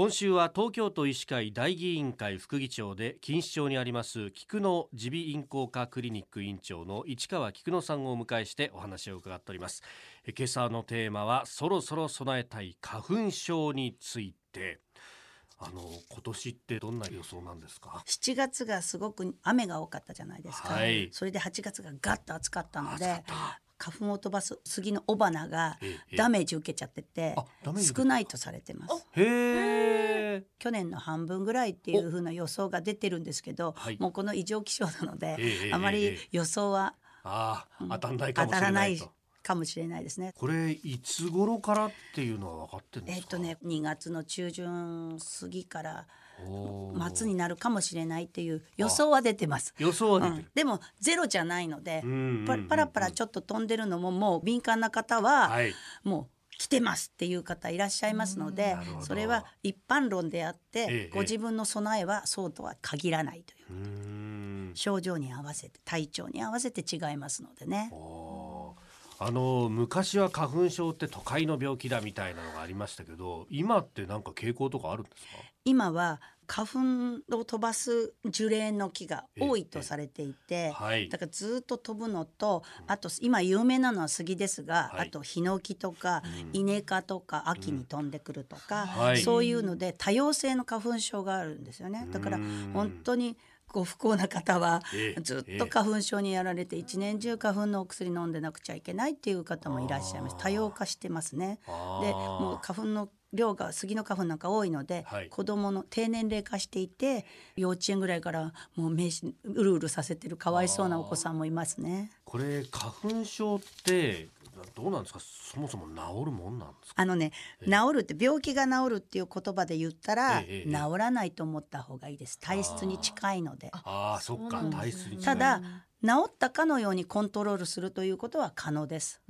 今週は東京都医師会大議員会副議長で錦糸町にあります菊野耳鼻咽喉科クリニック院長の市川菊野さんをお迎えしてお話を伺っております。今朝のテーマはそろそろ備えたい花粉症について。あの今年ってどんな予想なんですか？7月がすごく雨が多かったじゃないですか、はい。それで8月がガッと暑かったので花粉を飛ばす杉の雄花がええダメージ受けちゃってて少ないとされてます。去年の半分ぐらいっていう風な予想が出てるんですけど、はい。もうこの異常気象なので、ええあまりええ予想はああ当たんないか当もしたれらないかもしれないですね。これいつ頃からっていうのは分かってるんですか？えっとね2月の中旬過ぎから末になるかもしれないっていう予想は出てます。予想は出てる。うん、でもゼロじゃないのでうんうんうんうん。パパラパラちょっと飛んでるのももう敏感な方ははい。もう来てますっていう方いらっしゃいますのでそれは一般論であっええてご自分の備えはそうとは限らないという。うーん。症状に合わせて体調に合わせて違いますのでね。あの昔は花粉症って都会の病気だみたいなのがありましたけど今ってなんか傾向とかあるんですか？今は花粉を飛ばす樹齢の木が多いとされていて、はい。だからずっと飛ぶのとあと今有名なのは杉ですが、はい。あとヒノキとか、イネ科とか秋に飛んでくるとか、はい。そういうので多様性の花粉症があるんですよね。だからうん。本当にご不幸な方はええずっと花粉症にやられて一年中花粉のお薬飲んでなくちゃいけないっていう方もいらっしゃいます。多様化してますね。でもう花粉の量が杉の花粉なんか多いので、はい。子供の低年齢化していて幼稚園ぐらいからもう目しうるうるさせてるかわいそうなお子さんもいますね。これ花粉症ってどうなんですか？そもそも治るもんなんですか？あのね、治るって病気が治るっていう言葉で言ったら、ええええ治らないと思った方がいいです。体質に近いので。ああそっか。体ですね。質にただ治ったかのようにコントロールするということは可能です。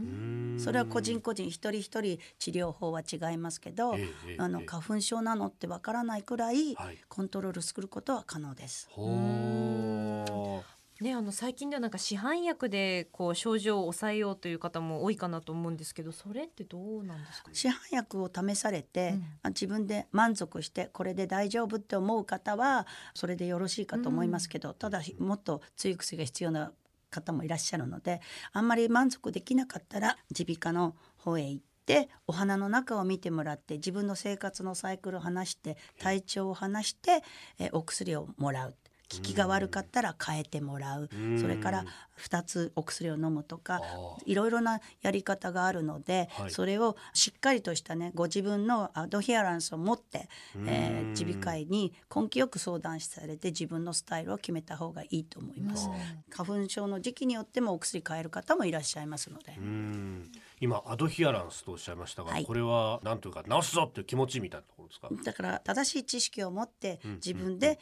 それは個人個人一人一人治療法は違いますけど、ええええあのええ花粉症なのってわからないくらいはい。コントロールすることは可能です。ほね、あの最近ではなんか市販薬でこう症状を抑えようという方も多いかなと思うんですけどそれってどうなんですか市販薬を試されて、うん。あ自分で満足してこれで大丈夫って思う方はそれでよろしいかと思いますけど、ただもっと強い薬が必要な方もいらっしゃるのであんまり満足できなかったら耳鼻科の方へ行ってお花の中を見てもらって自分の生活のサイクルを話して体調を話してえお薬をもらう。効きが悪かったら変えてもらう。うん。それから2つお薬を飲むとかあいろいろなやり方があるので、はい。それをしっかりとしたねご自分のアドヒアランスを持って、えー耳鼻科医に根気よく相談されて自分のスタイルを決めた方がいいと思います。花粉症の時期によってもお薬変える方もいらっしゃいますので。今アドヒアランスとおっしゃいましたが、はい。これはなんというか治すぞっていう気持ちみたいなところですか？だから正しい知識を持って自分で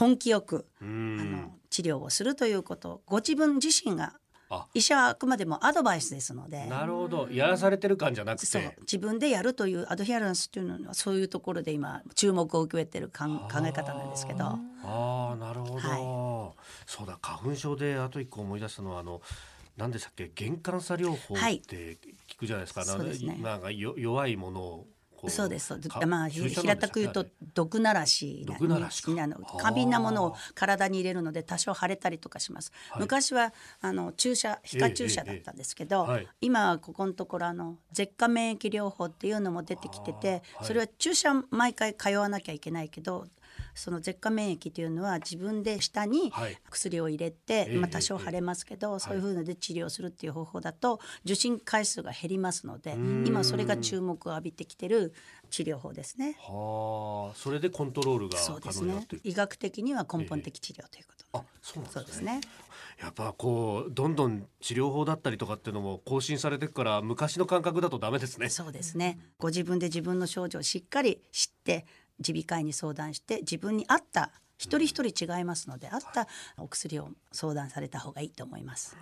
根気よく、あの治療をするということご自分自身があ。医者はあくまでもアドバイスですので。なるほど。やらされてる感じゃなくて。自分でやるというアドヒアランスというのはそういうところで今注目を受けてる考考え方なんですけど。ああなるほど、はそうだ。花粉症であと一個思い出したのはあの何でしたっけ？原幹差療法はい。って聞くじゃないですか、そうですね。なんかよ弱いものをこそうですそうです。かまあ平たく言うと毒ならしな毒なの過敏なものを体に入れるので多少腫れたりとかします、はい。昔はあの注射皮下注射だったんですけど、ええええはい。今はここのところあの舌下免疫療法っていうのも出てきてて、はい。それは注射毎回通わなきゃいけないけどその舌下免疫というのは自分で舌にはい。薬を入れて、ええまあ、多少腫れますけど、そういうふうので治療するっていう方法だと受診回数が減りますのでん。今それが注目を浴びてきてる治療法ですね。はあ。それでコントロールが可そうですね。能になってる、医学的には根本的治療ということ、あそうなんですね。そうですね。やっぱこうどんどん治療法だったりとかっていうのも更新されていくから昔の感覚だとダメですね。そうですね。ご自分で自分の症状をしっかり知って耳鼻科医に相談して自分に合った一人一人違いますので、合ったお薬を相談された方がいいと思います。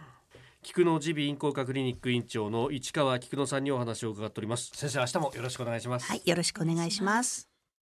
菊野耳鼻咽喉科クリニック院長の市川菊野さんにお話を伺っております先生明日もよろしくお願いしますはい、よろしくお願いします。